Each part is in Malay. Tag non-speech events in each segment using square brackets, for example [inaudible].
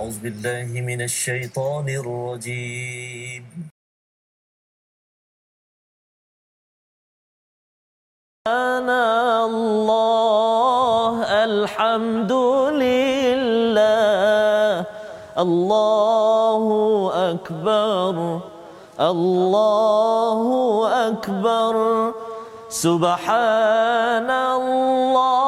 أعوذ بالله من الشيطان الرجيم. أنا الله الحمد لله. الله أكبر الله أكبر. سبحان الله.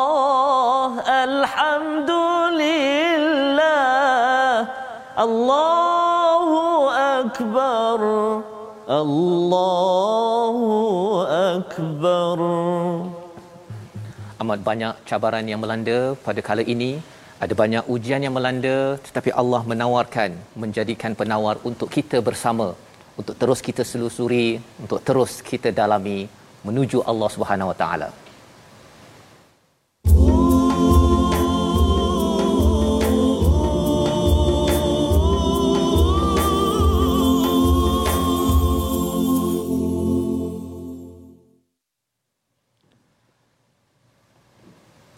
Allahu Akbar, Allahu Akbar. Amat banyak cabaran yang melanda pada kala ini. Ada banyak ujian yang melanda tetapi Allah menawarkan, menjadikan penawar untuk kita bersama. Untuk terus kita selusuri, untuk terus kita dalami menuju Allah Subhanahu Wa Taala.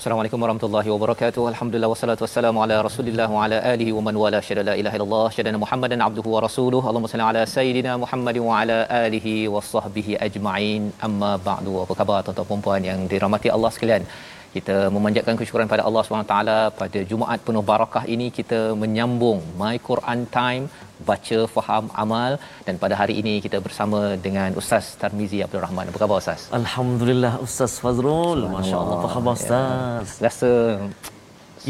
Assalamualaikum warahmatullahi wabarakatuh. Alhamdulillah wassalatu wassalamu ala Rasulillah wa ala alihi wa man wala syada la ilaha illallah syada Muhammadan abduhu wa rasuluhu. Allahumma salli ala sayidina Muhammad wa ala alihi wa sahbihi ajma'in. Amma ba'du. Apa khabar tuan-tuan dan puan yang dirahmati Allah sekalian? Kita memanjatkan kesyukuran pada Allah SWT pada Jumaat penuh barakah ini kita menyambung My Quran Time baca faham amal dan pada hari ini kita bersama dengan Ustaz Tarmizi Abdul Rahman. Apa khabar Ustaz? Alhamdulillah Ustaz Fazrul. Masya-Allah. Apa khabar Ustaz? Ya. Rasa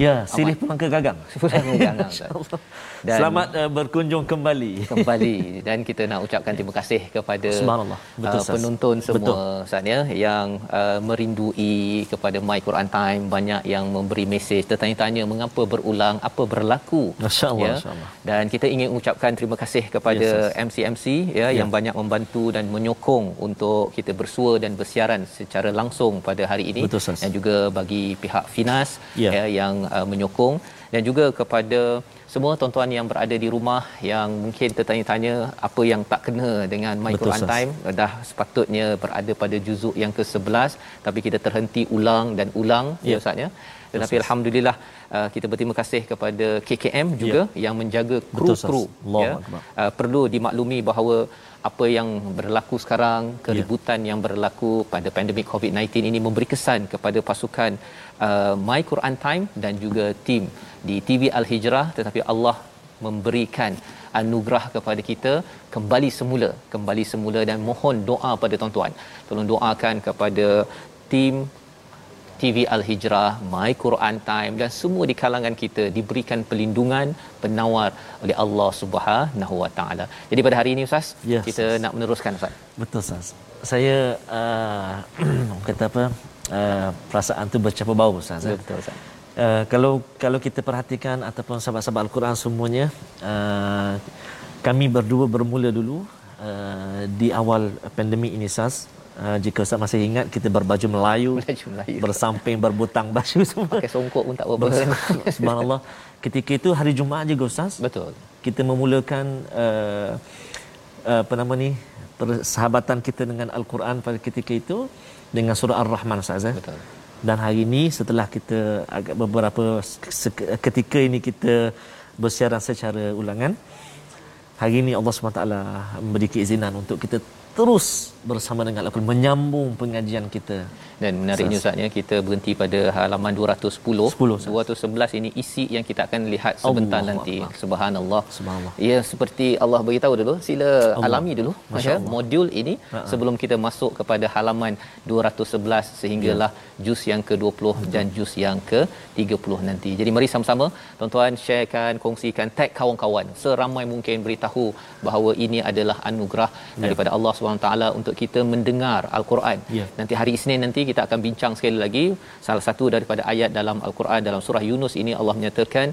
Ya, silih pulang ke gagang. Pulang ke gagang. [laughs] Dan- Selamat uh, berkunjung kembali. kembali [laughs] dan kita nak ucapkan terima kasih kepada Subhanallah. Betul, uh, penonton semua. Ustaz ya yang uh, merindui kepada My Quran Time banyak yang memberi mesej tertanya-tanya mengapa berulang apa berlaku Masya-Allah, ya dan kita ingin ucapkan terima kasih kepada Yes, yes. MC-MC ya Ya. yang banyak membantu dan menyokong untuk kita bersua dan bersiaran secara langsung pada hari ini Betul, dan juga bagi pihak Finas Ya. ya yang uh, menyokong dan juga kepada semua tuan-tuan yang berada di rumah yang mungkin tertanya-tanya apa yang tak kena dengan My Betul, Quran. Time dah sepatutnya berada pada juzuk yang ke-11 tapi kita terhenti ulang dan ulang Ya. ya Ustaz ya tetapi alhamdulillah uh, kita berterima kasih kepada KKM juga yang menjaga. Betul, kru-kru ya uh, perlu dimaklumi bahawa apa yang berlaku sekarang Ya. keributan yang berlaku pada pandemik COVID-19 ini memberi kesan kepada pasukan uh, My Quran Time dan juga tim di TV Al Hijrah tetapi Allah memberikan anugerah kepada kita kembali semula kembali semula dan mohon doa pada tuan-tuan tolong doakan kepada tim TV Al Hijrah, My Quran Time dan semua di kalangan kita diberikan pelindungan penawar oleh Allah Subhanahu Wa Taala. Jadi pada hari ini Ustaz, Ya, kita Ustaz. nak meneruskan Ustaz. Betul Ustaz. Saya uh, [clears throat] kata apa? Uh, perasaan tu bercampur bau Ustaz. eh? Betul Ustaz. Uh, kalau kalau kita perhatikan ataupun sahabat-sahabat Al-Quran semuanya uh, kami berdua bermula dulu uh, di awal pandemik ini Ustaz. Uh, jika Ustaz masih ingat kita berbaju Melayu, Baju Melayu. bersamping berbutang baju semua. Pakai songkok pun tak apa. Subhanallah. Ketika itu hari Jumaat juga Ustaz. Betul. Kita memulakan uh, uh, apa nama ni persahabatan kita dengan Al-Quran pada ketika itu dengan surah Ar-Rahman Ustaz. eh? Betul. Dan hari ini setelah kita agak beberapa ketika ini kita bersiaran secara ulangan. Hari ini Allah SWT memberi keizinan untuk kita terus bersama dengan Al-Quran menyambung pengajian kita dan menariknya Ustaz ya kita berhenti pada halaman 210 10, 211 ini isi yang kita akan lihat sebentar Allah nanti Allah. subhanallah subhanallah ya seperti Allah beritahu dulu sila Allah. alami dulu ya modul ini Ha-ha. sebelum kita masuk kepada halaman 211 sehinggalah ya. juz yang ke-20 Betul. dan juz yang ke-30 nanti jadi mari sama-sama tuan-tuan sharekan kongsikan tag kawan-kawan seramai mungkin beritahu bahawa ini adalah anugerah ya. daripada Allah SWT untuk kita mendengar al-Quran ya. nanti hari Isnin nanti kita akan bincang sekali lagi salah satu daripada ayat dalam al-Quran dalam surah Yunus ini Allah menyatakan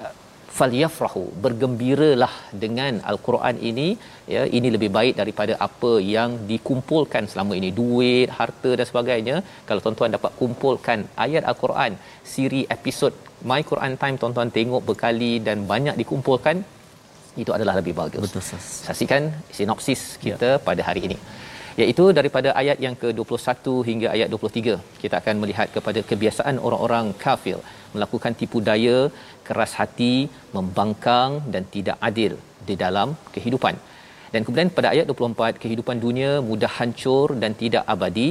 uh, falyafrahu bergembiralah dengan al-Quran ini ya ini lebih baik daripada apa yang dikumpulkan selama ini duit harta dan sebagainya kalau tuan-tuan dapat kumpulkan ayat al-Quran siri episod My Quran Time tuan-tuan tengok berkali dan banyak dikumpulkan itu adalah lebih bagus. Betul. Saksikan sinopsis kita ya. pada hari ini iaitu daripada ayat yang ke-21 hingga ayat 23 kita akan melihat kepada kebiasaan orang-orang kafir melakukan tipu daya keras hati membangkang dan tidak adil di dalam kehidupan. Dan kemudian pada ayat 24 kehidupan dunia mudah hancur dan tidak abadi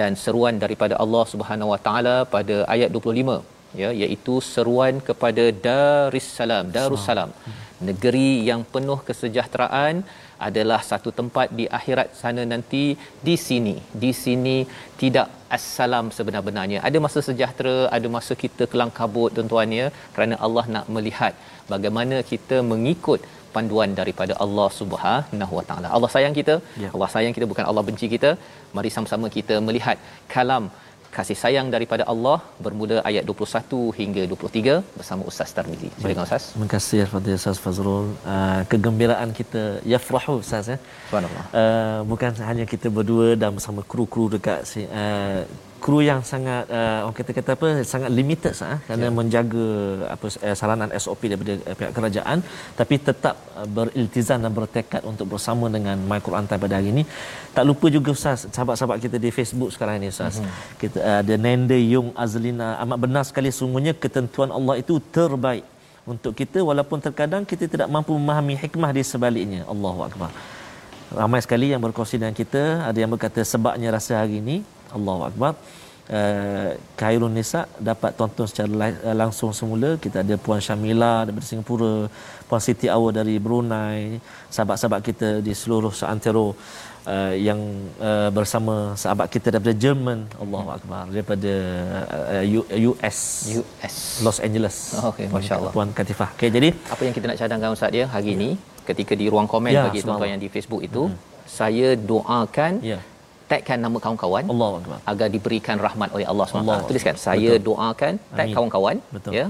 dan seruan daripada Allah Subhanahu Wa Taala pada ayat 25 ya iaitu seruan kepada Darussalam Darussalam negeri yang penuh kesejahteraan adalah satu tempat di akhirat sana nanti di sini di sini tidak assalam sebenar-benarnya ada masa sejahtera ada masa kita kelang kabut tuan-tuan ya kerana Allah nak melihat bagaimana kita mengikut panduan daripada Allah Subhanahu Wa Taala. Allah sayang kita. Ya. Allah sayang kita bukan Allah benci kita. Mari sama-sama kita melihat kalam kasih sayang daripada Allah bermula ayat 21 hingga 23 bersama Ustaz Tarmizi. Silakan Ustaz. Terima kasih kepada Ustaz Fazrul. Uh, kegembiraan kita yafrahu Ustaz ya. Subhanallah. Uh, bukan hanya kita berdua dan bersama kru-kru dekat uh, kru yang sangat uh, orang kata kata apa sangat limited sah kerana yeah. menjaga apa uh, saranan SOP daripada uh, pihak kerajaan tapi tetap uh, beriltizam dan bertekad untuk bersama dengan My Quran Time pada hari ini tak lupa juga ustaz sahabat-sahabat kita di Facebook sekarang ini ustaz mm-hmm. kita uh, ada Nende Yung Azlina amat benar sekali sungguhnya ketentuan Allah itu terbaik untuk kita walaupun terkadang kita tidak mampu memahami hikmah di sebaliknya Allahu akbar ramai sekali yang berkongsi dengan kita ada yang berkata sebabnya rasa hari ini Allahu akbar. Uh, Khairun Nisa dapat tonton secara uh, langsung semula kita ada Puan Syamila daripada Singapura Puan Siti Awa dari Brunei sahabat-sahabat kita di seluruh seantero Uh, yang uh, bersama sahabat kita daripada Jerman Allahu akbar daripada uh, US US Los Angeles. Oh, okey masyaallah Puan Katifah okey jadi apa yang kita nak cadangkan ustaz dia hari ya. ini ketika di ruang komen ya, bagi tuan-tuan yang di Facebook itu hmm. saya doakan ya tagkan nama kawan-kawan Allah agar diberikan rahmat oleh Allah SWT. Allah. Tuliskan saya Betul. doakan tag Amin. kawan-kawan Betul. ya.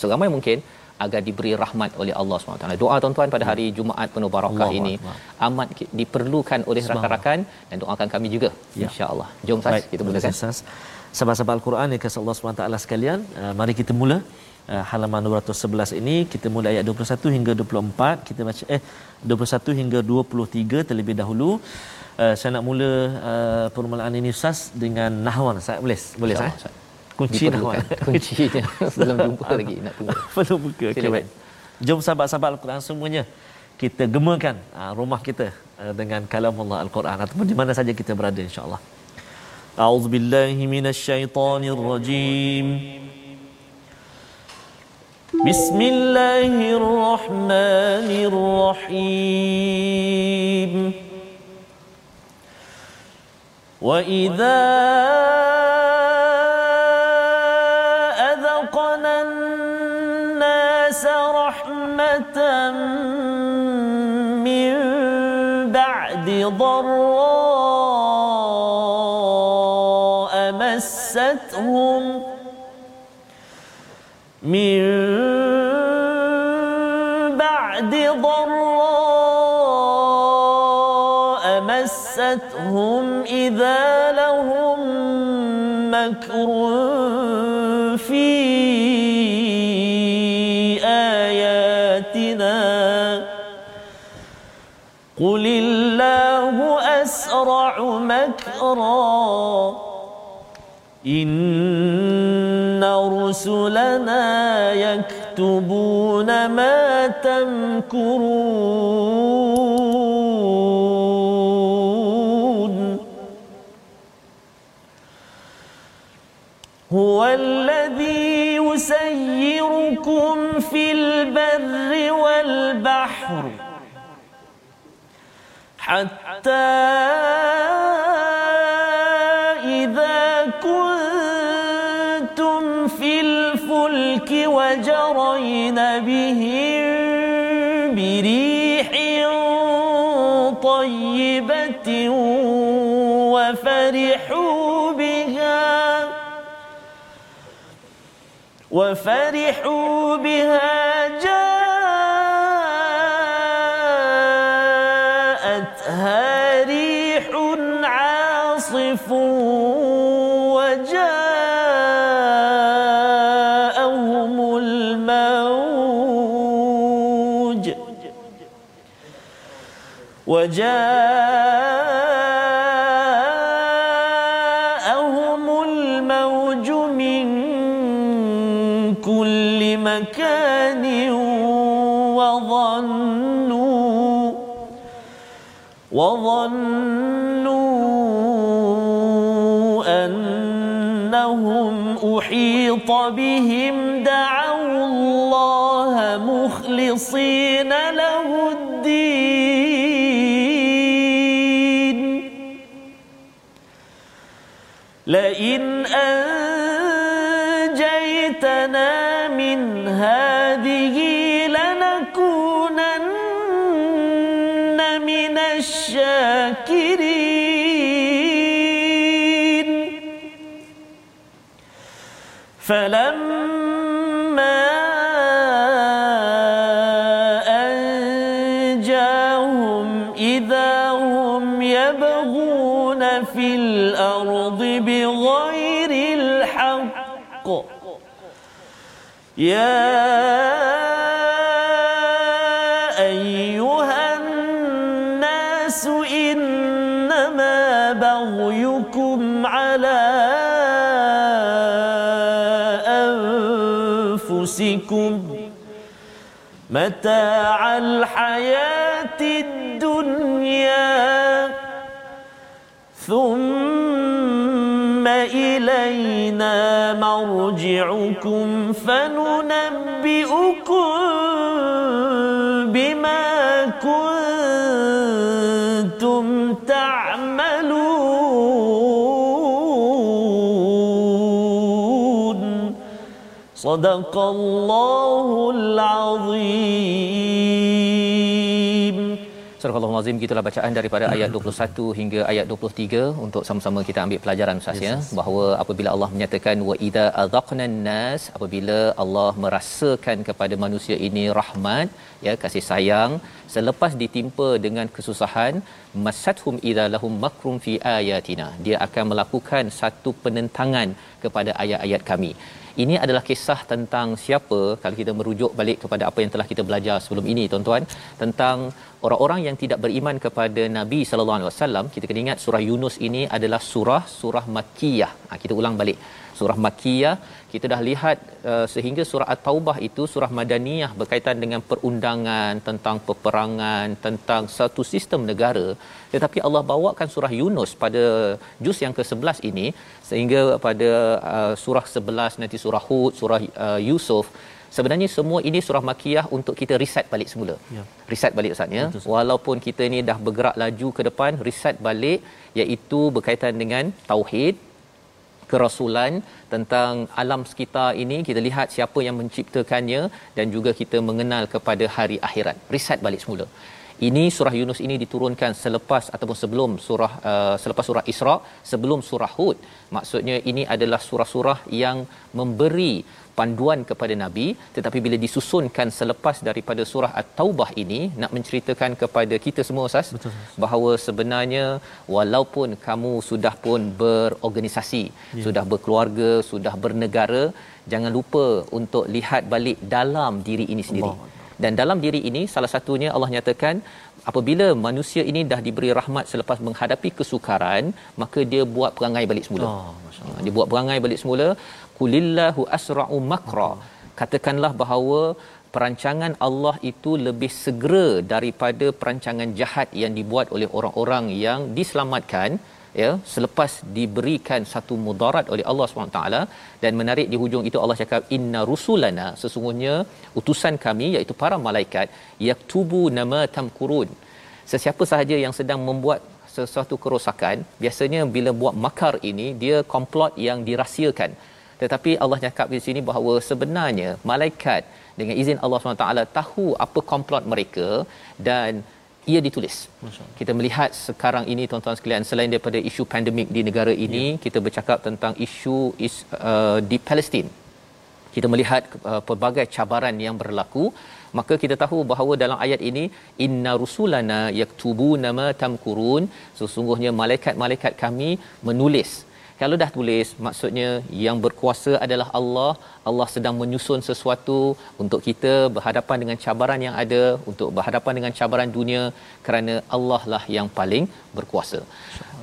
Seramai mungkin agar diberi rahmat oleh Allah SWT. Doa tuan-tuan pada hari Jumaat penuh barakah ini amat diperlukan oleh rakan-rakan dan doakan kami juga ya. insya-Allah. Jom Sas kita mulakan. Sahabat-sahabat Al-Quran yang kasih Allah SWT sekalian, uh, mari kita mula uh, halaman 211 ini kita mula ayat 21 hingga 24 kita baca eh 21 hingga 23 terlebih dahulu uh, saya nak mula uh, permulaan ini Ustaz dengan nahwan Ustaz. Boleh? Boleh Ustaz? Kunci nahwan. [laughs] Kuncinya. [laughs] Belum jumpa lagi nak tunggu. [laughs] Belum buka okey baik. Jom sahabat-sahabat al-Quran semuanya kita gemakan uh, rumah kita uh, dengan kalam Allah al-Quran. Ataupun di mana saja kita berada insya-Allah. A'udzubillahi minasyaitonirrajim. Bismillahirrahmanirrahim وإذا في آياتنا. قل الله أسرع مكرا. إن رسلنا يكتبون ما تمكرون. هو الذي يسيركم في البر والبحر حتى إذا كنتم في الفلك وجرين بهم وفرحوا بها جاءتها ريح عاصف وجاءهم الموج وجاءهم أحيط بهم دعوا الله مخلصين له الدين. لئن أنجيتنا من هذه لنكونن من الشاكرين. فلما أنجاهم إذا هم يبغون في الأرض بغير الحق. يا متاع الحياة الدنيا. ثم إلينا مرجعكم فننبئكم صدق الله العظيم Surah al gitulah bacaan daripada hmm. ayat 21 hingga ayat 23 untuk sama-sama kita ambil pelajaran Ustaz ya. yes, ya bahawa apabila Allah menyatakan wa idza adzaqna nas apabila Allah merasakan kepada manusia ini rahmat ya kasih sayang selepas ditimpa dengan kesusahan masathum idza lahum makrum fi ayatina. Dia akan melakukan satu penentangan kepada ayat-ayat kami ini adalah kisah tentang siapa kalau kita merujuk balik kepada apa yang telah kita belajar sebelum ini tuan-tuan tentang orang-orang yang tidak beriman kepada Nabi sallallahu alaihi wasallam. Kita kena ingat surah Yunus ini adalah surah surah makkiyah. Ha, kita ulang balik surah makkiyah kita dah lihat uh, sehingga surah at-taubah itu surah madaniyah berkaitan dengan perundangan tentang peperangan tentang satu sistem negara tetapi Allah bawakan surah Yunus pada juz yang ke-11 ini sehingga pada uh, surah 11 nanti surah Hud surah uh, Yusuf sebenarnya semua ini surah makiyah untuk kita reset balik semula. Ya. Reset balik Ustaz ya. Walaupun kita ni dah bergerak laju ke depan, reset balik iaitu berkaitan dengan tauhid, kerasulan tentang alam sekitar ini. Kita lihat siapa yang menciptakannya dan juga kita mengenal kepada hari akhirat. Reset balik semula. Ini surah Yunus ini diturunkan selepas ataupun sebelum surah uh, selepas surah Isra sebelum surah Hud. Maksudnya ini adalah surah-surah yang memberi panduan kepada nabi tetapi bila disusunkan selepas daripada surah at-taubah ini nak menceritakan kepada kita semua ustaz Betul, bahawa sebenarnya walaupun kamu sudah pun berorganisasi ya. sudah berkeluarga sudah bernegara jangan lupa untuk lihat balik dalam diri ini sendiri Allah. dan dalam diri ini salah satunya Allah nyatakan apabila manusia ini dah diberi rahmat selepas menghadapi kesukaran maka dia buat perangai balik semula. Oh, dia buat perangai balik semula. Kulillahu asra'u makra. Katakanlah bahawa perancangan Allah itu lebih segera daripada perancangan jahat yang dibuat oleh orang-orang yang diselamatkan ya selepas diberikan satu mudarat oleh Allah SWT dan menarik di hujung itu Allah cakap inna rusulana sesungguhnya utusan kami iaitu para malaikat yaktubu nama tamkurun. Sesiapa sahaja yang sedang membuat sesuatu kerosakan biasanya bila buat makar ini dia komplot yang dirahsiakan. Tetapi Allah cakap di sini bahawa sebenarnya malaikat dengan izin Allah SWT tahu apa komplot mereka dan ia ditulis. Kita melihat sekarang ini tuan-tuan sekalian selain daripada isu pandemik di negara ini, ya. kita bercakap tentang isu is, uh, di Palestin. Kita melihat uh, pelbagai cabaran yang berlaku, maka kita tahu bahawa dalam ayat ini inna rusulana yaktubuna ma tamkurun, sesungguhnya malaikat-malaikat kami menulis kalau dah tulis maksudnya yang berkuasa adalah Allah Allah sedang menyusun sesuatu untuk kita berhadapan dengan cabaran yang ada untuk berhadapan dengan cabaran dunia kerana Allah lah yang paling berkuasa.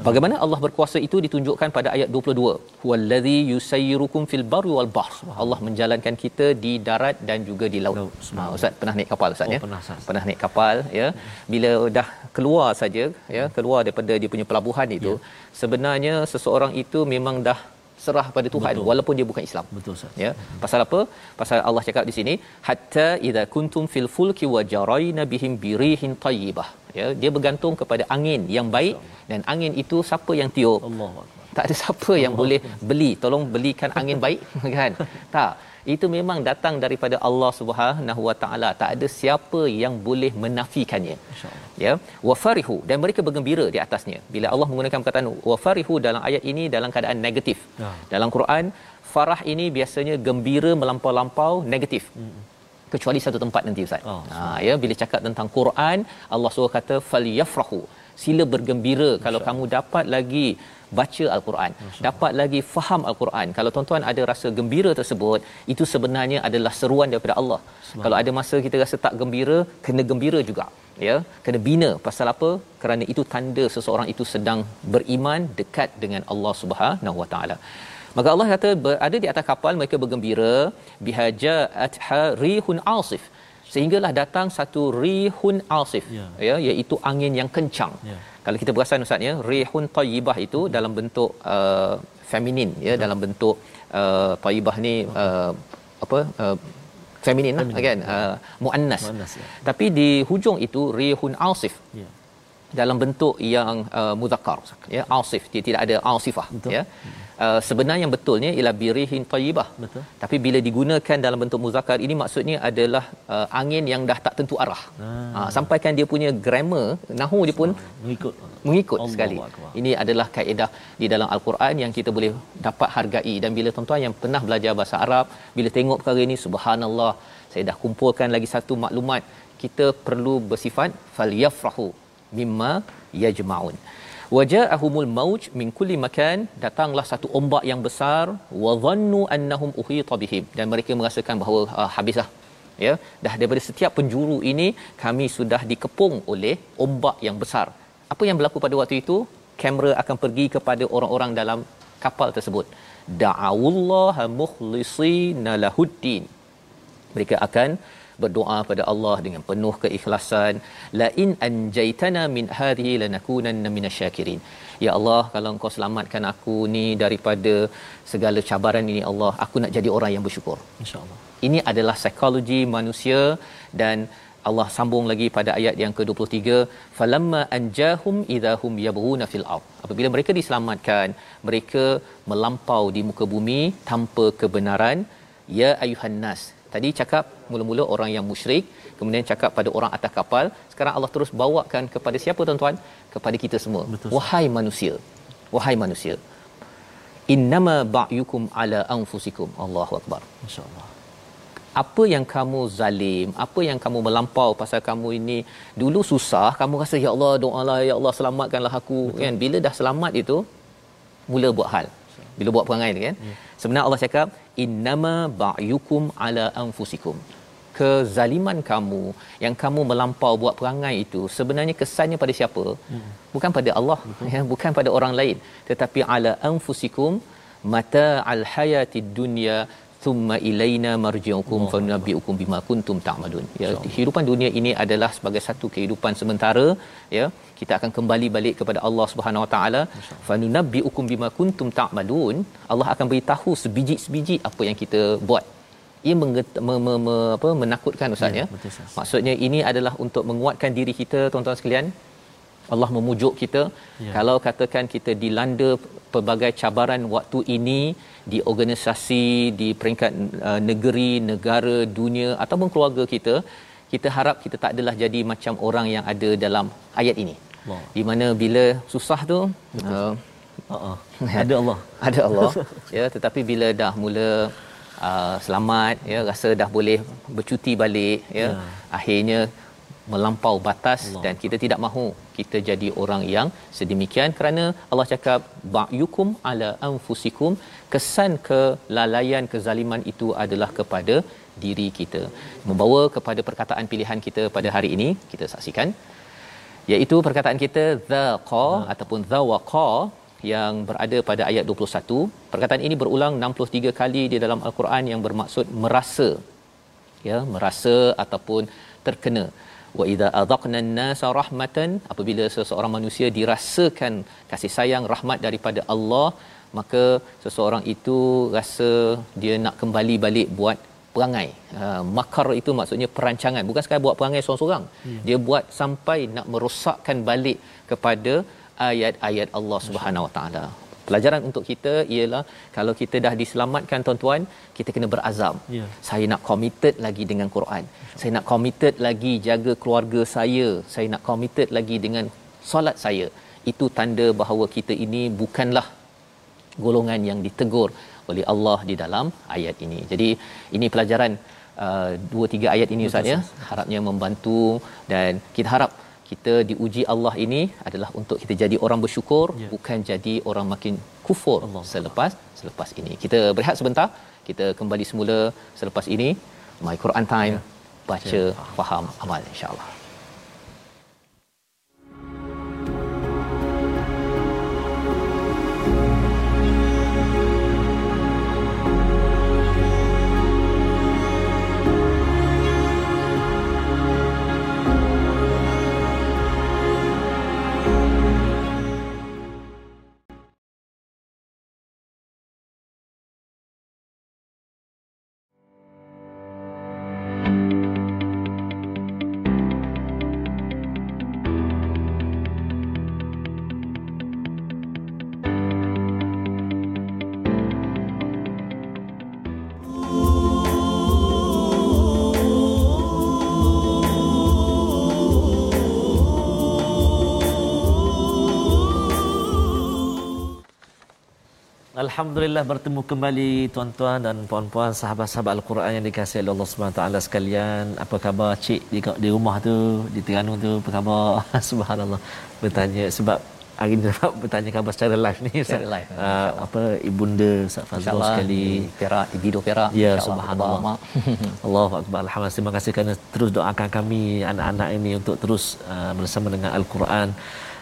Bagaimana Allah berkuasa itu ditunjukkan pada ayat 22 huwallazi yusayyirukum fil barri wal bahr. Allah menjalankan kita di darat dan juga di laut. Ha, ustaz pernah naik kapal ustaz oh, ya? pernah, pernah naik kapal ya? Bila dah keluar saja ya keluar daripada dia punya pelabuhan itu ya. sebenarnya seseorang itu memang dah serah pada Tuhan Betul. walaupun dia bukan Islam. Betul Ustaz. Ya. Pasal apa? Pasal Allah cakap di sini hatta idza kuntum fil fulki wa jarayna bihim birihin tayyibah. Ya, dia bergantung kepada angin yang baik dan angin itu siapa yang tiup? Allah. Tak ada siapa Allah. yang boleh beli. Tolong belikan angin baik [laughs] kan? Tak itu memang datang daripada Allah Subhanahu Wa Taala. Tak ada siapa yang boleh menafikannya. Ya? Wafarihu dan mereka bergembira di atasnya. Bila Allah menggunakan perkataan wafarihu dalam ayat ini dalam keadaan negatif. Ya. dalam Quran farah ini biasanya gembira melampau-lampau negatif. Hmm. kecuali satu tempat nanti ustaz. Oh, ha ya bila cakap tentang Quran Allah suruh kata falyafrahu. Sila bergembira Masya. kalau kamu dapat lagi baca al-Quran dapat lagi faham al-Quran. Kalau tuan-tuan ada rasa gembira tersebut itu sebenarnya adalah seruan daripada Allah. Kalau ada masa kita rasa tak gembira kena gembira juga ya. Kena bina. Pasal apa? Kerana itu tanda seseorang itu sedang beriman dekat dengan Allah Subhanahu Wa Taala. Maka Allah kata ada di atas kapal mereka bergembira bihaja atha rihun asif. Sehinggalah datang satu rihun asif ya, ya iaitu angin yang kencang. Ya kalau kita perasan ustaz ya rihun tayyibah itu dalam bentuk uh, feminin ya hmm. dalam bentuk uh, tayyibah ni uh, apa uh, feminin lah kan uh, muannas, muannas ya. tapi di hujung itu rihun asif ya. dalam bentuk yang uh, muzakkar ya asif dia tidak ada asifah Betul. ya hmm uh, sebenarnya yang betulnya ialah birihin tayyibah. Betul. Tapi bila digunakan dalam bentuk muzakkar ini maksudnya adalah uh, angin yang dah tak tentu arah. Ah. Uh, sampaikan dia punya grammar nahu dia pun mengikut mengikut Allah sekali. Allah. Ini adalah kaedah di dalam al-Quran yang kita boleh dapat hargai dan bila tuan-tuan yang pernah belajar bahasa Arab bila tengok perkara ini subhanallah saya dah kumpulkan lagi satu maklumat kita perlu bersifat falyafrahu mimma yajma'un waja'ahumul mauj min kulli makan datanglah satu ombak yang besar. wa dhannu annahum uhita bihim dan mereka merasakan bahawa ah, habislah. Ya? Dah daripada setiap penjuru ini kami sudah dikepung oleh ombak yang besar. Apa yang berlaku pada waktu itu? Kamera akan pergi kepada orang-orang dalam kapal tersebut. Da'awullaha mukhlisina lahuddin. Mereka akan berdoa pada Allah dengan penuh keikhlasan la in anjaitana min hadhihi lanakunanna minasyakirin ya Allah kalau engkau selamatkan aku ni daripada segala cabaran ini Allah aku nak jadi orang yang bersyukur. Insyaallah. Ini adalah psikologi manusia dan Allah sambung lagi pada ayat yang ke-23 falamma anjahum idahum yabghuna fil ard. Apabila mereka diselamatkan mereka melampau di muka bumi tanpa kebenaran ya ayuhan nas Tadi cakap mula-mula orang yang musyrik, kemudian cakap pada orang atas kapal. Sekarang Allah terus bawakan kepada siapa tuan-tuan? Kepada kita semua. Betul. Wahai manusia. Wahai manusia. Innama ba'yukum ala anfusikum. Allahu akbar. Masya-Allah. Apa yang kamu zalim, apa yang kamu melampau pasal kamu ini dulu susah, kamu rasa ya Allah doalah ya Allah selamatkanlah aku Betul. kan. Bila dah selamat itu mula buat hal. Bila buat perangai kan. Ya. Sebenarnya Allah cakap innama ba'yukum ala anfusikum. Kezaliman kamu yang kamu melampau buat perangai itu sebenarnya kesannya pada siapa? Hmm. bukan pada Allah ya bukan pada orang lain. Tetapi ala anfusikum mata al hayatid dunya thumma ilaina marji'ukum fa nunabbi'ukum bima kuntum ta'malun. Ya kehidupan dunia ini adalah sebagai satu kehidupan sementara ya. Kita akan kembali balik kepada Allah Subhanahu Wa Taala. Fa nunabbi'ukum bima kuntum ta'malun. Allah akan beritahu sebiji-sebiji apa yang kita buat. Ia menget, me, me, me, apa menakutkan ustaz ya, ya. Betul, maksudnya ini adalah untuk menguatkan diri kita tuan-tuan sekalian Allah memujuk kita ya. kalau katakan kita dilanda pelbagai cabaran waktu ini di organisasi di peringkat uh, negeri negara dunia ataupun keluarga kita kita harap kita tak adalah jadi macam orang yang ada dalam ayat ini wow. di mana bila susah tu uh, uh-uh. ada Allah [laughs] ada Allah ya tetapi bila dah mula uh, selamat ya rasa dah boleh bercuti balik ya, ya. akhirnya melampau batas Allah. dan kita tidak mahu kita jadi orang yang sedemikian kerana Allah cakap ba'yukum ala anfusikum. Kesan kelalaian kezaliman itu adalah kepada diri kita. Membawa kepada perkataan pilihan kita pada hari ini kita saksikan iaitu perkataan kita zaqa ha. ataupun zawaqa yang berada pada ayat 21 perkataan ini berulang 63 kali di dalam al-Quran yang bermaksud merasa ya merasa ataupun terkena wa idza adaqna an-nasa rahmatan apabila seseorang manusia dirasakan kasih sayang rahmat daripada Allah maka seseorang itu rasa dia nak kembali balik buat perangai. Uh, makar itu maksudnya perancangan. Bukan sekadar buat perangai seorang-seorang. Hmm. dia buat sampai nak merosakkan balik kepada ayat-ayat Allah Subhanahu Wa Taala pelajaran untuk kita ialah kalau kita dah diselamatkan tuan-tuan kita kena berazam. Yeah. saya nak committed lagi dengan Quran. Saya nak committed lagi jaga keluarga saya. Saya nak committed lagi dengan solat saya. Itu tanda bahawa kita ini bukanlah golongan yang ditegur oleh Allah di dalam ayat ini. Jadi ini pelajaran uh, dua tiga ayat ini ustaz ya. Harapnya membantu dan kita harap kita diuji Allah ini adalah untuk kita jadi orang bersyukur ya. bukan jadi orang makin kufur Allah. selepas selepas ini. Kita berehat sebentar. Kita kembali semula selepas ini My Quran Time ya. baca ya. faham amal insya-Allah. Alhamdulillah bertemu kembali tuan-tuan dan puan-puan sahabat-sahabat Al-Quran yang dikasihi oleh Allah Subhanahu taala sekalian. Apa khabar cik di di rumah tu, di Terengganu tu? Apa khabar? [laughs] Subhanallah. Bertanya sebab hari ini dapat bertanya khabar secara live ni secara live. Uh, apa ibunda Ustaz Fazrul sekali Perak Ibido Perak. Ya subhanallah. [laughs] Allahu akbar. Alhamdulillah terima kasih kerana terus doakan kami anak-anak ini untuk terus uh, bersama dengan Al-Quran.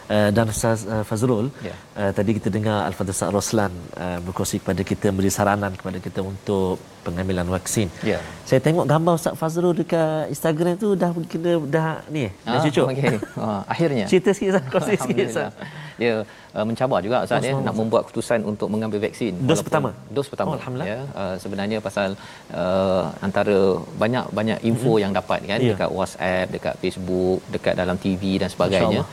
Uh, dan Ustaz uh, Fazrul yeah. uh, tadi kita dengar Al-Fadhil Sa'ad Roslan uh, berkongsi kepada kita beri saranan kepada kita untuk pengambilan vaksin. Yeah. Saya tengok gambar Ustaz Fazrul dekat Instagram tu dah kena dah ni dah ah, cucuk. Okay. Oh, [laughs] akhirnya. Cerita sikit Ustaz, kongsi sikit Ustaz. Dia uh, mencabar juga Ustaz ya nak membuat keputusan untuk mengambil vaksin. Dos pertama. Dos pertama. Oh, alhamdulillah. Ya, uh, sebenarnya pasal uh, antara banyak-banyak info mm-hmm. yang dapat kan yeah. dekat WhatsApp, dekat Facebook, dekat dalam TV dan sebagainya.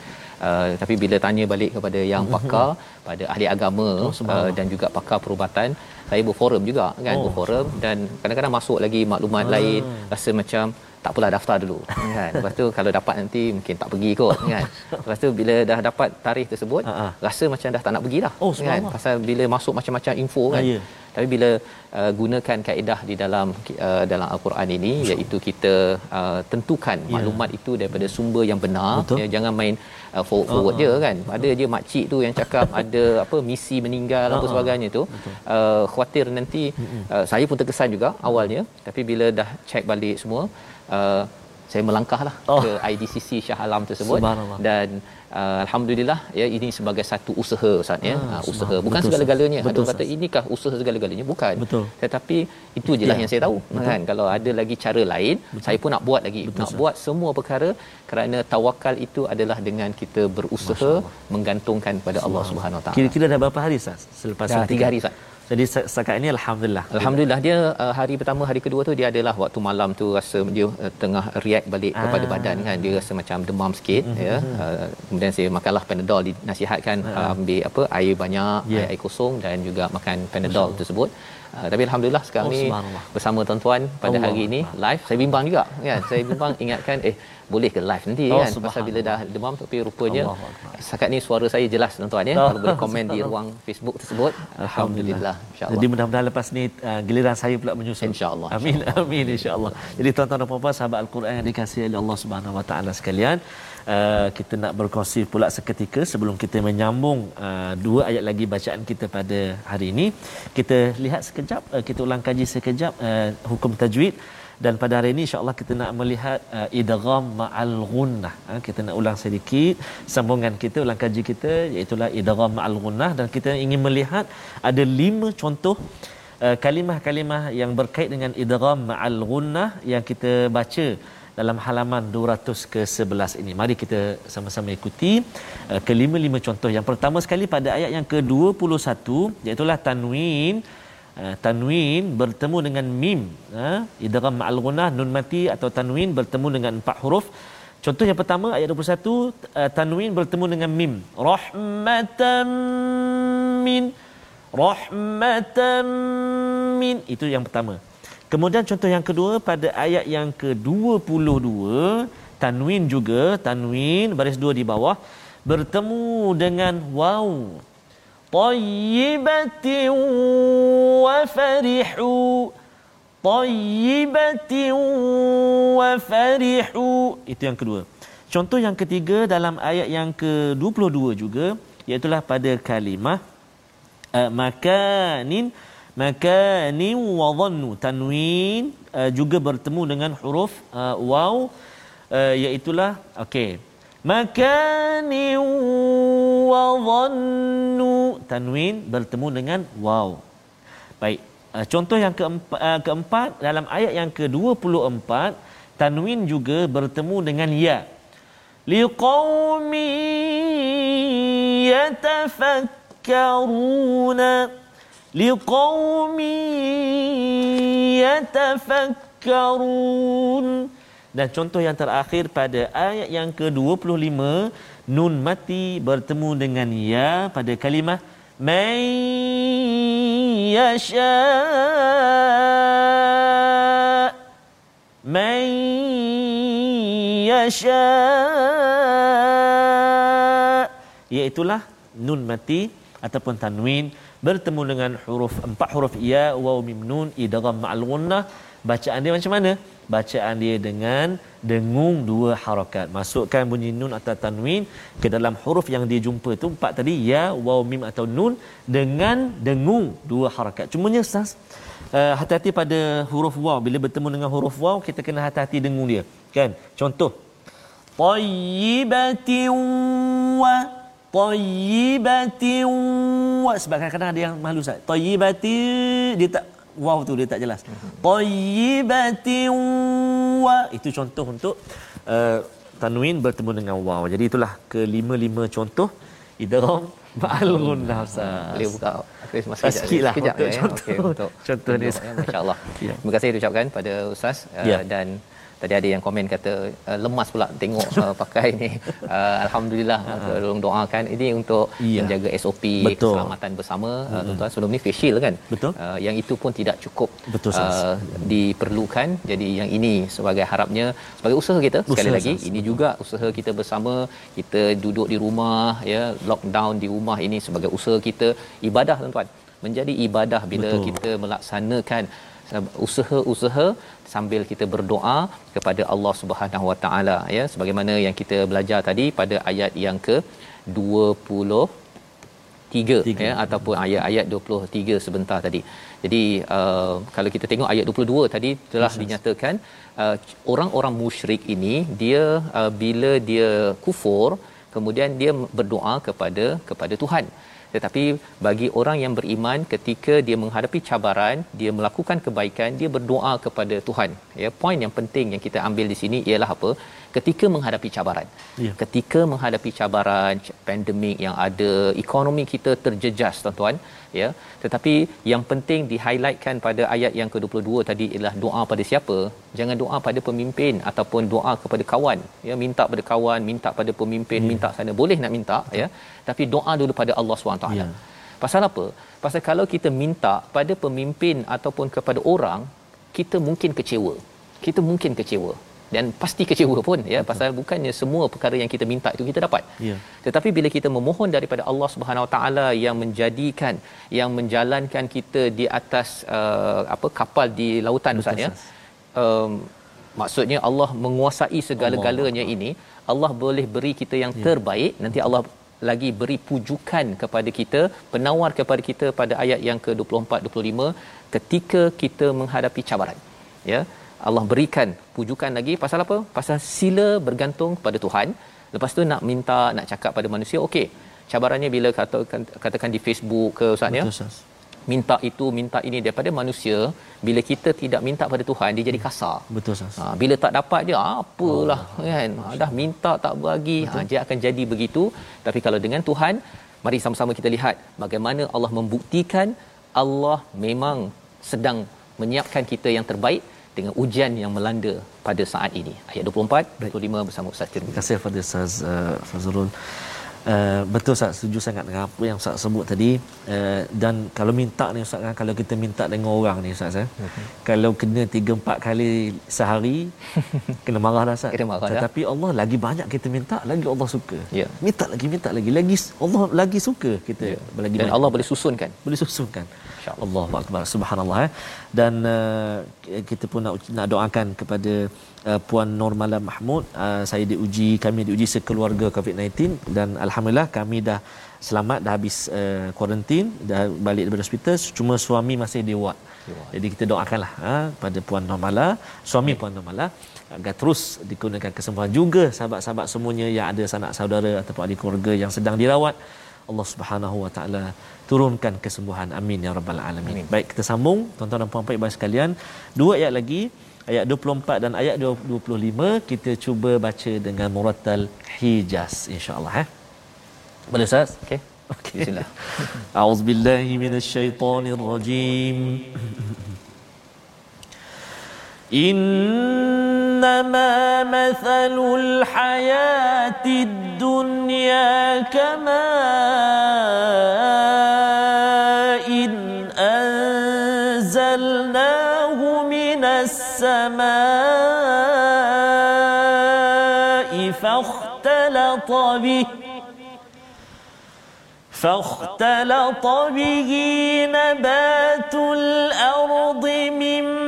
Uh, tapi bila tanya balik kepada yang mhm. pakar pada ahli agama oh, uh, dan juga pakar perubatan saya berforum juga kan oh. berforum dan kadang-kadang masuk lagi maklumat ah. lain rasa macam tak pula daftar dulu [laughs] kan lepas tu kalau dapat nanti mungkin tak pergi kot kan [laughs] lepas tu bila dah dapat tarikh tersebut uh-huh. rasa macam dah tak nak pergilah oh, kan pasal bila masuk macam-macam info kan uh, yeah. tapi bila uh, gunakan kaedah di dalam uh, dalam al-Quran ini Betul. iaitu kita uh, tentukan yeah. maklumat itu daripada sumber yang benar ya, jangan main uh, forward forward uh-huh. je kan Betul. ada je mak cik tu yang cakap [laughs] ada apa misi meninggal uh-huh. apa sebagainya tu uh, khuatir nanti uh, saya pun terkesan juga awalnya tapi bila dah check balik semua uh, saya melangkahlah Oh. ke IDCC Shah Alam tersebut. Dan uh, alhamdulillah ya ini sebagai satu usaha ustaz ya. Ah, uh, usaha. Bukan Betul, segala-galanya. Ada Betul, kata inikah usaha segala-galanya? Bukan. Betul. tetapi itu je lah Ya. yang saya tahu kan. Kalau ada lagi cara lain saya pun nak buat lagi. Betul, nak Ustaz. buat semua perkara kerana tawakal itu adalah dengan kita berusaha menggantungkan pada Allah Subhanahu Taala. Kira-kira dah berapa hari Ustaz selepas Dah suntikan? tiga hari, Ustaz. Jadi se- setakat ini alhamdulillah. Alhamdulillah dia uh, hari pertama hari kedua tu dia adalah waktu malam tu rasa dia uh, tengah react balik Ah. kepada badan kan dia rasa macam demam sikit Mhm. ya uh, kemudian saya makanlah panadol dinasihatkan uh, ambil apa air banyak Ah. Ya. air, air kosong dan juga makan panadol tersebut Uh, tapi alhamdulillah sekarang Oh, ni bersama tuan-tuan pada Allah. hari ini live. Saya bimbang juga kan [laughs] saya bimbang ingatkan eh boleh ke live nanti Oh, kan? Pasal bila dah demam tapi rupanya setakat ni suara saya jelas tuan-tuan ya. Oh, kalau boleh komen di ruang Facebook tersebut. Alhamdulillah. Insyaallah Jadi mudah-mudahan lepas ni uh, giliran saya pula menyusul. InsyaAllah, Amin amin insya-Allah. Jadi tuan-tuan dan puan-puan sahabat Al-Quran yang dikasihi oleh Allah Subhanahu Wa Taala sekalian, uh, kita nak berkongsi pula seketika sebelum kita menyambung uh, dua ayat lagi bacaan kita pada hari ini. Kita lihat sekejap, uh, kita ulang kaji sekejap uh, hukum tajwid dan pada hari ini insya-Allah kita nak melihat uh, idgham ma'al ghunnah. Ha, kita nak ulang sedikit sambungan kita ulang kaji kita iaitu idgham ma'al ghunnah dan kita ingin melihat ada lima contoh uh, kalimah-kalimah yang berkait dengan idgham ma'al ghunnah yang kita baca dalam halaman 200 ke 11 ini. Mari kita sama-sama ikuti uh, kelima-lima contoh. Yang pertama sekali pada ayat yang ke-21 iaitu tanwin Uh, tanwin bertemu dengan mim uh, idgham ma'al ghunnah nun mati atau tanwin bertemu dengan empat huruf contoh yang pertama ayat 21 uh, tanwin bertemu dengan mim rahmatan min rahmatan min itu yang pertama Kemudian contoh yang kedua pada ayat yang ke-22 tanwin juga tanwin baris dua di bawah bertemu dengan waw. Tayyibatin wa farihu. Tayyibatin wa farihu. Itu yang kedua. Contoh yang ketiga dalam ayat yang ke-22 juga iaitu pada kalimah uh, makanin makanin wa dhannu. Tanwin uh, juga bertemu dengan huruf uh, waw uh, iaitu okey. Makani wa dhannu. Tanwin bertemu dengan waw. Baik uh, contoh yang keempat, uh, keempat dalam ayat yang ke-24 tanwin juga bertemu dengan ya. Liqaumi yatafakkaruna liqaumi yatafakkarun dan contoh yang terakhir pada ayat yang ke-25 nun mati bertemu dengan ya pada kalimah may yasha may yasha iaitulah nun mati ataupun tanwin bertemu dengan huruf empat huruf ya waw mim nun idgham ma'al ghunnah bacaan dia macam mana? Bacaan dia dengan dengung dua harakat masukkan bunyi nun atau tanwin ke dalam huruf yang dia jumpa tu empat tadi ya waw mim atau nun dengan dengung dua harakat cumanya ustaz uh, hati-hati pada huruf waw. Bila bertemu dengan huruf waw kita kena hati-hati dengung dia. Kan? Contoh tayyibatin wa tayyibatin wa sebab kadang-kadang ada yang malu Ustaz tayyibatin dia tak wow tu dia tak jelas tayyibatin wa itu contoh untuk uh, tanwin bertemu dengan waw jadi itulah kelima-lima contoh idgham ma'al ghunnah Ustaz boleh buka Chris masih Ah, sikit lah sekejap untuk ya. contoh. Okey, untuk Contoh ni. untuk, ya, masya-Allah. Ya. Terima kasih diucapkan pada ustaz uh, Ya. dan tadi ada yang komen kata uh, lemas pula tengok uh, [laughs] pakai ni uh, alhamdulillah uh, tolong doakan ini untuk Ya. menjaga SOP Betul. keselamatan bersama uh, tuan-tuan sebelum ni face shield kan Betul. uh, yang itu pun tidak cukup Betul, uh, diperlukan jadi yang ini sebagai harapnya sebagai usaha kita sekali Usaha, lagi Ustaz. ini juga usaha kita bersama kita duduk di rumah ya lockdown di rumah ini sebagai usaha kita ibadah tuan-tuan menjadi ibadah bila. Betul. kita melaksanakan usaha-usaha sambil kita berdoa kepada Allah Subhanahu Wa Taala ya. Sebagaimana yang kita belajar tadi pada ayat yang ke 20 3 ya ataupun ayat-ayat 23 sebentar tadi. Jadi uh, kalau kita tengok ayat 22 tadi telah yes, dinyatakan uh, orang-orang musyrik ini dia uh, bila dia kufur kemudian dia berdoa kepada kepada Tuhan tetapi bagi orang yang beriman ketika dia menghadapi cabaran dia melakukan kebaikan dia berdoa kepada Tuhan. Ya poin yang penting yang kita ambil di sini ialah apa ketika menghadapi cabaran. Ya. ketika menghadapi cabaran pandemik yang ada ekonomi kita terjejas tuan-tuan ya. Tetapi yang penting di highlightkan pada ayat yang ke-22 tadi ialah doa pada siapa? Jangan doa pada pemimpin ataupun doa kepada kawan. Ya minta pada kawan minta pada pemimpin ya. minta sana. Boleh nak minta ya. Tapi doa dulu pada Allah SWT ya. pasal apa? Pasal kalau kita minta pada pemimpin ataupun kepada orang kita mungkin kecewa. Kita mungkin kecewa dan pasti kecewa pun ya Betul. pasal bukannya semua perkara yang kita minta itu kita dapat. Ya. Tetapi bila kita memohon daripada Allah Subhanahu Wa Taala yang menjadikan yang menjalankan kita di atas uh, apa kapal di lautan Ustaz ya. Um, maksudnya Allah menguasai segala-galanya ini, Allah boleh beri kita yang ya. terbaik, nanti Allah lagi beri pujukan kepada kita, penawar kepada kita pada ayat yang ke-24 25 ketika kita menghadapi cabaran. Ya. Allah berikan pujukan lagi pasal apa? Pasal sila bergantung pada Tuhan. Lepas tu nak minta, nak cakap pada manusia, okey. Cabarannya bila katakan katakan di Facebook ke Ustaz ya. Minta itu, minta ini daripada manusia, bila kita tidak minta pada Tuhan, dia jadi kasar. Betul Ustaz. Ha, bila tak dapat dia, apalah oh. kan. Ha, dah minta tak bagi, ha, dia akan jadi begitu. Tapi kalau dengan Tuhan, mari sama-sama kita lihat bagaimana Allah membuktikan Allah memang sedang menyiapkan kita yang terbaik dengan ujian yang melanda pada saat ini. Ayat 24 25 bersama Ustaz Tirmizi. Terima kasih kepada Ustaz uh, Fazrul. Uh, betul Ustaz, setuju sangat dengan apa yang Ustaz sebut tadi uh, dan kalau minta ni Ustaz kan kalau kita minta dengan orang ni Ustaz eh, uh-huh. kalau kena 3 4 kali sehari [laughs] kena marah dah Ustaz. Kena marah Tetapi dah. Allah lagi banyak kita minta lagi Allah suka. Yeah. Minta lagi minta lagi lagi Allah lagi suka kita yeah. lagi dan banyak. Allah boleh susunkan. Boleh susunkan. Allah Akbar. Subhanallah eh. dan uh, kita pun nak nak doakan kepada uh, puan Normala Mahmud. Uh, saya diuji kami diuji sekeluarga COVID-19 dan alhamdulillah kami dah selamat dah habis uh, kuarantin dah balik dari hospital. Cuma suami masih di ward. Jadi kita doakanlah ha, pada puan Normala suami puan Normala agar terus digunakan kesembuhan. Juga sahabat-sahabat semuanya yang ada sanak saudara ataupun adik keluarga yang sedang dirawat Allah Subhanahu Wa Taala turunkan kesembuhan. Amin ya rabbal alamin. Amin. baik kita sambung. Tuan-tuan dan puan-puan ibu sekalian dua ayat lagi. Ayat 24 dan ayat 25 kita cuba baca dengan murattal hijaz insyaallah eh. Boleh ustaz? Okey. Okey. Bismillah. [laughs] Auzubillahi minasyaitonirrajim إنما مثل الحياة الدنيا كماء إن أنزلناه من السماء فاختلط به فاختلط به نبات الأرض مما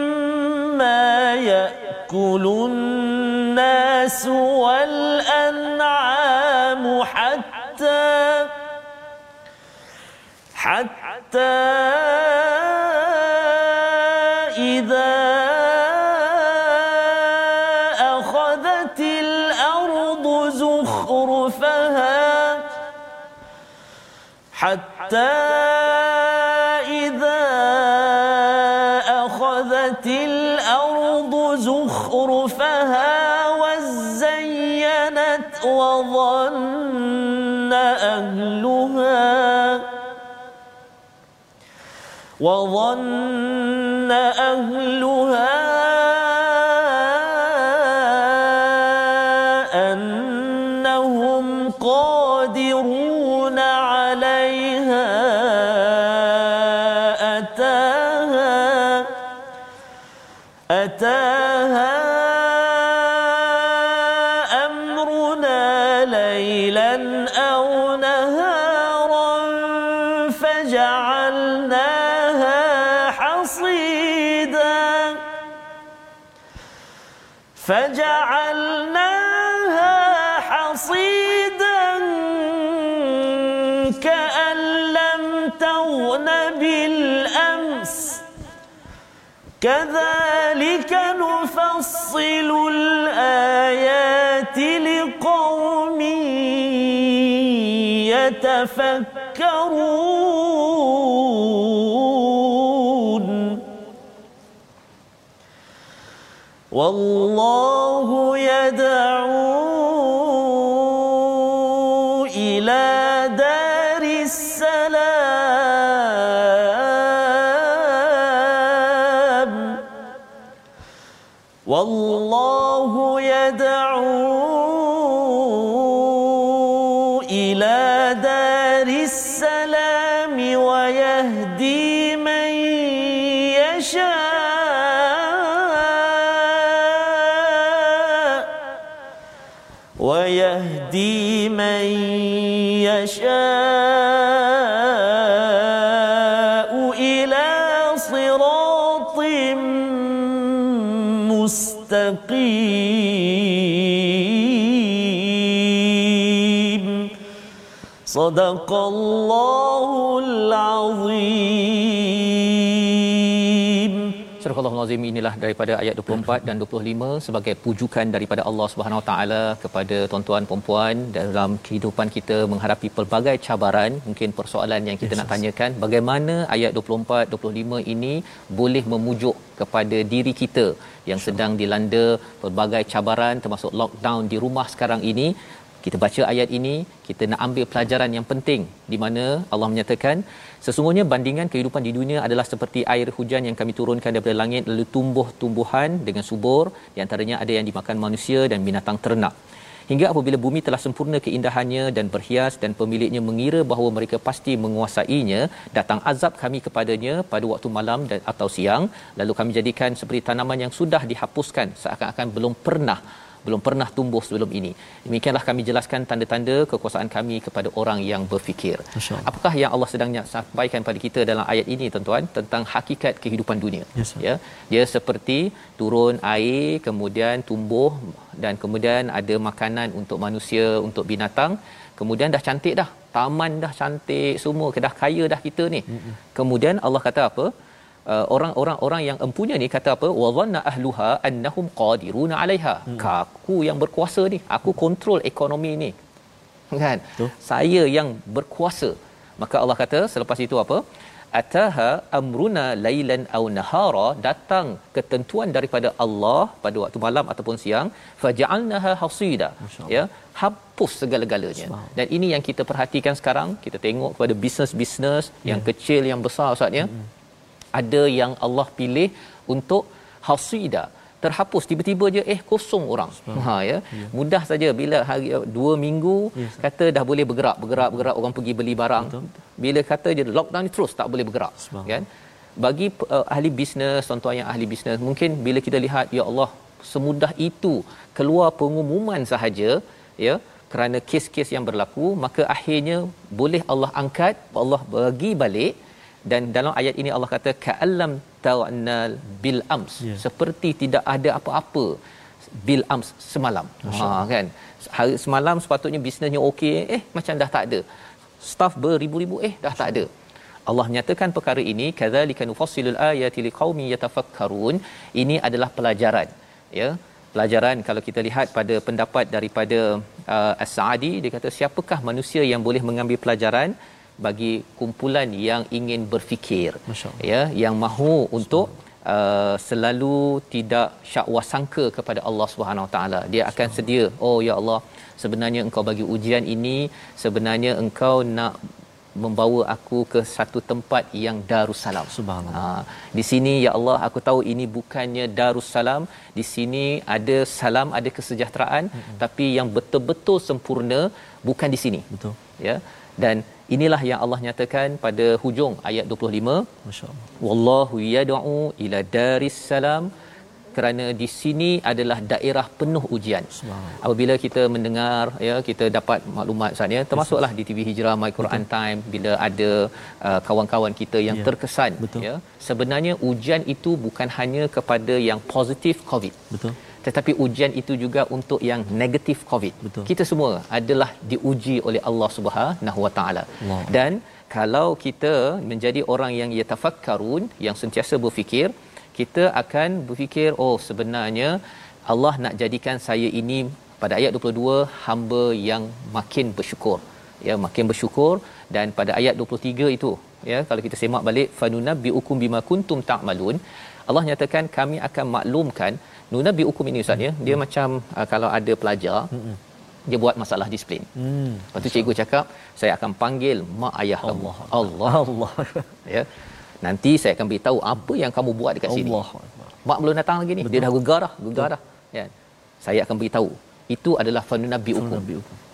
يأكل الناس والأنعام حتى حتى إذا أخذت الأرض زخرفها حتى الأرض زخرفها وزينت وظن أهلها وظن أهلها يتفكرون. والله يدعو إلى دار السلام. والله يدعو صدق الله العظيم Surah Al-Azim inilah daripada ayat 24 dan 25 sebagai pujukan daripada Allah Subhanahu Wa Taala kepada tuan-tuan puan-puan dalam kehidupan kita menghadapi pelbagai cabaran mungkin persoalan yang kita yes, nak tanyakan bagaimana ayat 24 25 ini boleh memujuk kepada diri kita yang sedang dilanda pelbagai cabaran termasuk lockdown di rumah sekarang ini Kita baca ayat ini kita nak ambil pelajaran yang penting di mana Allah menyatakan sesungguhnya bandingan kehidupan di dunia adalah seperti air hujan yang kami turunkan daripada langit lalu tumbuh tumbuhan dengan subur. Di antaranya ada yang dimakan manusia dan binatang ternak. Hingga apabila bumi telah sempurna keindahannya dan berhias dan pemiliknya mengira bahawa mereka pasti menguasainya datang azab kami kepadanya pada waktu malam dan atau siang. Lalu kami jadikan seperti tanaman yang sudah dihapuskan seakan-akan belum pernah belum pernah tumbuh sebelum ini. Demikianlah kami jelaskan tanda-tanda kekuasaan kami kepada orang yang berfikir. Apakah yang Allah sedang sampaikan pada kita dalam ayat ini tuan-tuan tentang hakikat kehidupan dunia. Yes, ya. Dia seperti turun air kemudian tumbuh dan kemudian ada makanan untuk manusia, untuk binatang. Kemudian dah cantik dah. Taman dah cantik semua, dah kaya dah kita ni. Kemudian Allah kata apa? Uh, orang-orang orang yang empunya ni kata apa? Wadhanna ahluha annahum qadiruna 'alaiha. Hmm. aku yang berkuasa ni aku kontrol ekonomi ni. Kan? Betul. saya yang berkuasa. Maka Allah kata selepas itu apa? Ataha amruna lailan aw nahara. Datang ketentuan daripada Allah pada waktu malam ataupun siang. Faja'alnaha hasida ya hapus segala-galanya. Dan ini yang kita perhatikan sekarang kita tengok kepada bisnes-bisnes yeah. yang kecil yang besar ustaz ya. Hmm ada yang Allah pilih untuk hasida terhapus. Tiba-tiba je eh kosong orang. Ha ya. Yeah. mudah saja bila hari dua minggu yes. kata dah boleh bergerak bergerak bergerak orang pergi beli barang. Betul. bila kata je lockdown ni terus tak boleh bergerak kan? Bagi uh, ahli bisnes tuan-tuan yang ahli bisnes mungkin bila kita lihat ya Allah semudah itu keluar pengumuman sahaja ya kerana kes-kes yang berlaku maka akhirnya boleh Allah angkat Allah bagi balik dan dalam ayat ini Allah kata ka'allam ta'nal bil ams. Yeah. seperti tidak ada apa-apa bil ams semalam. Ha kan? Hari semalam sepatutnya bisnesnya okey eh macam dah tak ada. Staff beribu-ribu eh dah tak ada. Allah nyatakan perkara ini kadzalika nufassilul ayati liqaumin yatafakkarun. Ini adalah pelajaran ya. Pelajaran kalau kita lihat pada pendapat daripada uh, As-Sa'di dia kata siapakah manusia yang boleh mengambil pelajaran bagi kumpulan yang ingin berfikir ya yang mahu untuk uh, selalu tidak syakwa sangka kepada Allah Subhanahu taala. Dia akan sedia oh ya Allah sebenarnya engkau bagi ujian ini sebenarnya engkau nak membawa aku ke satu tempat yang darussalam. Subhanallah. Ha, di sini ya Allah aku tahu ini bukannya darussalam. Di sini ada salam ada kesejahteraan mm-hmm. tapi yang betul-betul sempurna bukan di sini. Betul. Ya dan inilah yang Allah nyatakan pada hujung ayat 25 masyaallah wallahu yad'u ila daris salam kerana di sini adalah daerah penuh ujian. Apabila kita mendengar ya kita dapat maklumat saatnya termasuklah di TV Hijrah My Quran Betul. Time bila ada uh, kawan-kawan kita yang ya. terkesan Betul. ya sebenarnya ujian itu bukan hanya kepada yang positif COVID. Betul tetapi ujian itu juga untuk yang negatif covid. Betul. kita semua adalah diuji oleh Allah Subhanahu Wa Taala. Dan kalau kita menjadi orang yang yatafakkarun yang sentiasa berfikir kita akan berfikir oh sebenarnya Allah nak jadikan saya ini pada ayat 22 hamba yang makin bersyukur. Ya makin bersyukur. Dan pada ayat 23 itu ya kalau kita semak balik fanunabbiukum bima kuntum ta'malun Allah nyatakan kami akan maklumkan nunabbiukum ini ustaz ya dia macam uh, kalau ada pelajar hmm. dia buat masalah disiplin. Hmm. Lepas tu cikgu cakap, saya akan panggil mak ayah kamu. Allah. Allah. [laughs] Ya. Nanti saya akan beritahu apa yang kamu buat dekat sini. Allah. Mak belum datang lagi ni. Betul. Dia dah gegar dah, gegar dah. Ya. Saya akan beritahu. Itu adalah fanunabi hukum.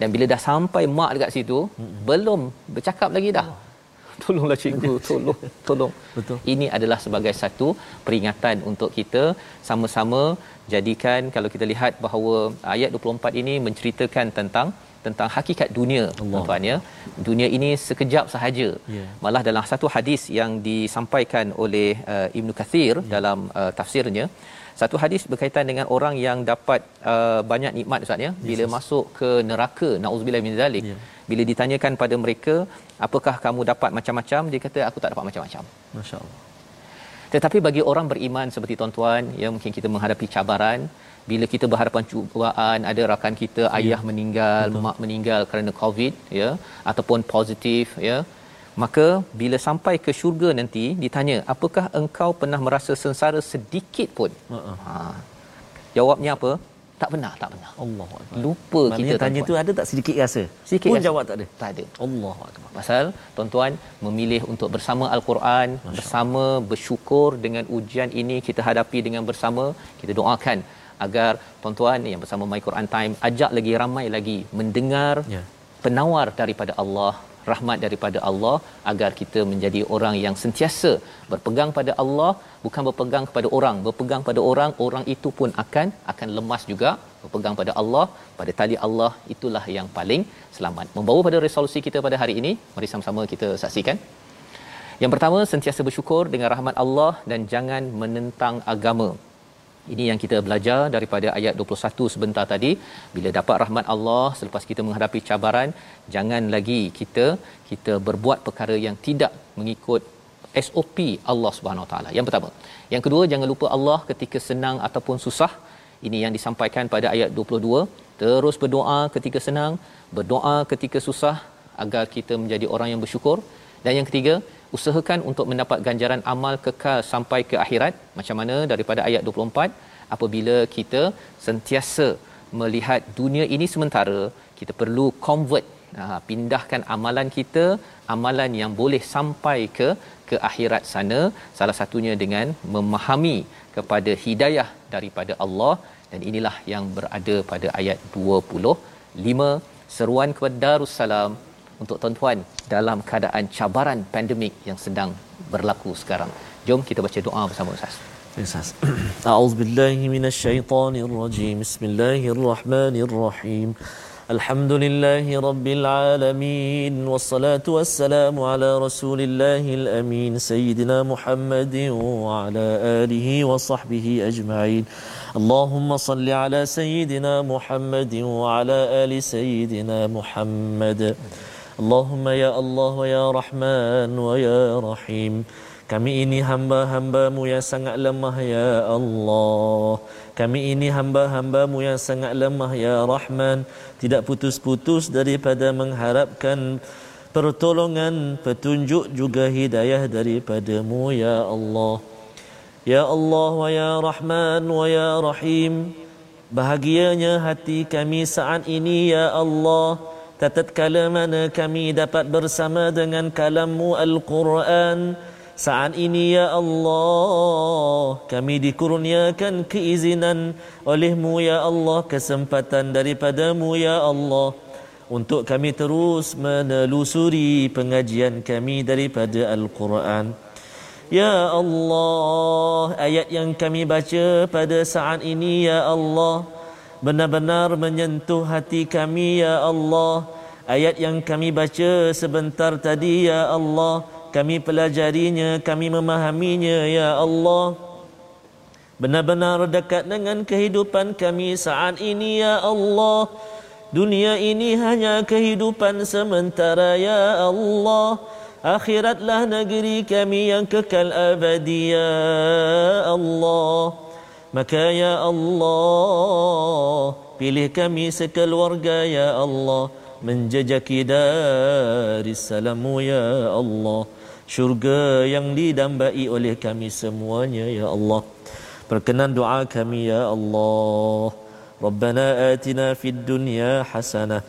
Dan bila dah sampai mak dekat situ, hmm. belum bercakap lagi dah. Allah [laughs] tolonglah cikgu tolong. tolong betul. Ini adalah sebagai satu peringatan untuk kita sama-sama jadikan kalau kita lihat bahawa ayat 24 ini menceritakan tentang tentang hakikat dunia tuan-tuan ya. Dunia ini sekejap sahaja. Yeah. malah dalam satu hadis yang disampaikan oleh uh, Ibnu Kathir yeah. dalam uh, tafsirnya satu hadis berkaitan dengan orang yang dapat uh, banyak nikmat ustaz ya bila yes. masuk ke neraka naudzubillah min zalik yeah bila ditanyakan pada mereka apakah kamu dapat macam-macam dia kata aku tak dapat macam-macam masyaallah tetapi bagi orang beriman seperti tuan-tuan yang mungkin kita menghadapi cabaran bila kita berhadapan cubaan ada rakan kita ya. ayah meninggal Betul. mak meninggal kerana covid ya ataupun positif ya maka bila sampai ke syurga nanti ditanya apakah engkau pernah merasa sengsara sedikit pun uh-uh. ha jawabnya apa tak pernah, tak pernah. Allah Lupa Maknanya kita tanya tu ada tak sedikit rasa? Sedikit Pun rasa. jawab tak ada? Tak ada. Allah Pasal tuan-tuan memilih untuk bersama Al-Quran, Masya bersama bersyukur dengan ujian ini kita hadapi dengan bersama, kita doakan agar tuan-tuan yang bersama My Quran Time ajak lagi ramai lagi mendengar ya. penawar daripada Allah rahmat daripada Allah agar kita menjadi orang yang sentiasa berpegang pada Allah bukan berpegang kepada orang. Berpegang pada orang orang itu pun akan akan lemas juga. Berpegang pada Allah pada tali Allah itulah yang paling selamat. Membawa pada resolusi kita pada hari ini mari sama-sama kita saksikan. Yang pertama sentiasa bersyukur dengan rahmat Allah dan jangan menentang agama ini yang kita belajar daripada ayat 21 sebentar tadi bila dapat rahmat Allah selepas kita menghadapi cabaran jangan lagi kita kita berbuat perkara yang tidak mengikut SOP Allah Subhanahu Wa Taala. Yang pertama. Yang kedua jangan lupa Allah ketika senang ataupun susah. Ini yang disampaikan pada ayat 22. Terus berdoa ketika senang, berdoa ketika susah agar kita menjadi orang yang bersyukur. Dan yang ketiga, usahakan untuk mendapat ganjaran amal kekal sampai ke akhirat. Macam mana? Daripada ayat 24 apabila kita sentiasa melihat dunia ini sementara kita perlu convert ha, pindahkan amalan kita amalan yang boleh sampai ke ke akhirat sana. Salah satunya dengan memahami kepada hidayah daripada Allah. Dan inilah yang berada pada ayat 25 seruan kepada Darussalam untuk tuan-tuan dalam keadaan cabaran pandemik yang sedang berlaku sekarang. Jom kita baca doa bersama Ustaz. Ustaz. [clears throat] A'udzubillahi minasyaitonirrajim. Bismillahirrahmanirrahim. الحمد لله رب العالمين والصلاة والسلام على رسول الله الأمين سيدنا محمد وعلى آله وصحبه أجمعين اللهم صل على سيدنا محمد وعلى آل سيدنا محمد Allahumma ya Allah wa ya Rahman wa ya Rahim. Kami ini hamba-hambamu yang sangat lemah ya Allah. Kami ini hamba-hambamu yang sangat lemah ya Rahman. Tidak putus-putus daripada mengharapkan pertolongan petunjuk juga hidayah daripadamu ya Allah. Ya Allah wa ya Rahman wa ya Rahim. Bahagianya hati kami saat ini ya Allah tatkala mana kami dapat bersama dengan kalammu Al-Quran saat ini ya Allah kami dikurniakan keizinan olehmu ya Allah kesempatan daripadamu ya Allah untuk kami terus menelusuri pengajian kami daripada Al-Quran. Ya Allah ayat yang kami baca pada saat ini ya Allah benar-benar menyentuh hati kami ya Allah. Ayat yang kami baca sebentar tadi ya Allah. Kami pelajarinya kami memahaminya ya Allah. Benar-benar dekat dengan kehidupan kami saat ini ya Allah. Dunia ini hanya kehidupan sementara ya Allah. Akhiratlah negeri kami yang kekal abadi ya Allah Maka ya Allah Pilih kami sekeluarga ya Allah Menjejaki darissalamu ya Allah. Syurga yang didambai oleh kami semuanya ya Allah. Perkenan doa kami ya Allah. Rabbana atina fid dunya hasanah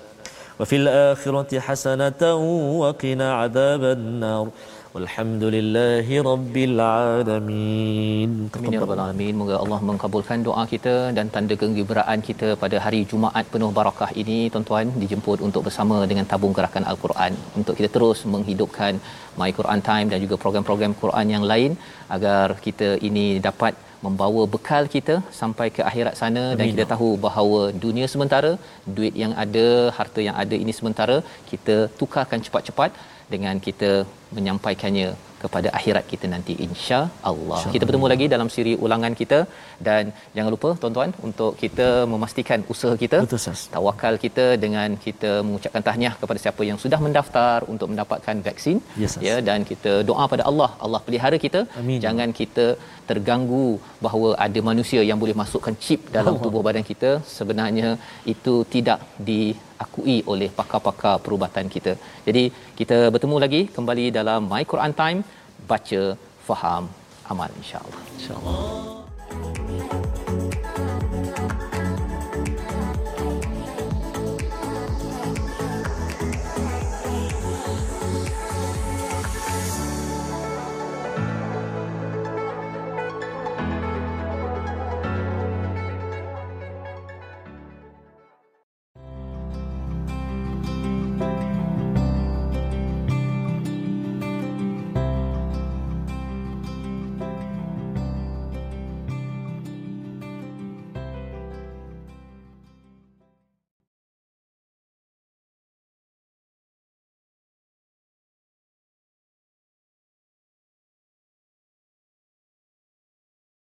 Wa fil akhirati hasanatan wa qina azaban nar. Walhamdulillahi Rabbil Alamin. Amin. Ya Rabbil Alamin. Moga Allah mengkabulkan doa kita dan tanda kegembiraan kita pada hari Jumaat penuh barakah ini. Tuan-tuan dijemput untuk bersama dengan tabung gerakan Al-Quran. Untuk kita terus menghidupkan My Quran Time dan juga program-program Quran yang lain. Agar kita ini dapat membawa bekal kita sampai ke akhirat sana Amin. dan kita tahu bahawa dunia sementara, duit yang ada, harta yang ada ini sementara, kita tukarkan cepat-cepat dengan kita menyampaikannya kepada akhirat kita nanti insya Allah. Kita bertemu lagi dalam siri ulangan kita dan jangan lupa tuan-tuan untuk kita memastikan usaha kita Betul, Sas. tawakal kita dengan kita mengucapkan tahniah kepada siapa yang sudah mendaftar untuk mendapatkan vaksin Yes, Sas. ya dan kita doa pada Allah Allah pelihara kita Amin. jangan kita terganggu bahawa ada manusia yang boleh masukkan chip dalam Allah. tubuh badan kita sebenarnya itu tidak diakui oleh pakar-pakar perubatan kita. Jadi kita bertemu lagi kembali dalam My Quran Time baca faham amal insya-Allah. Insya-Allah.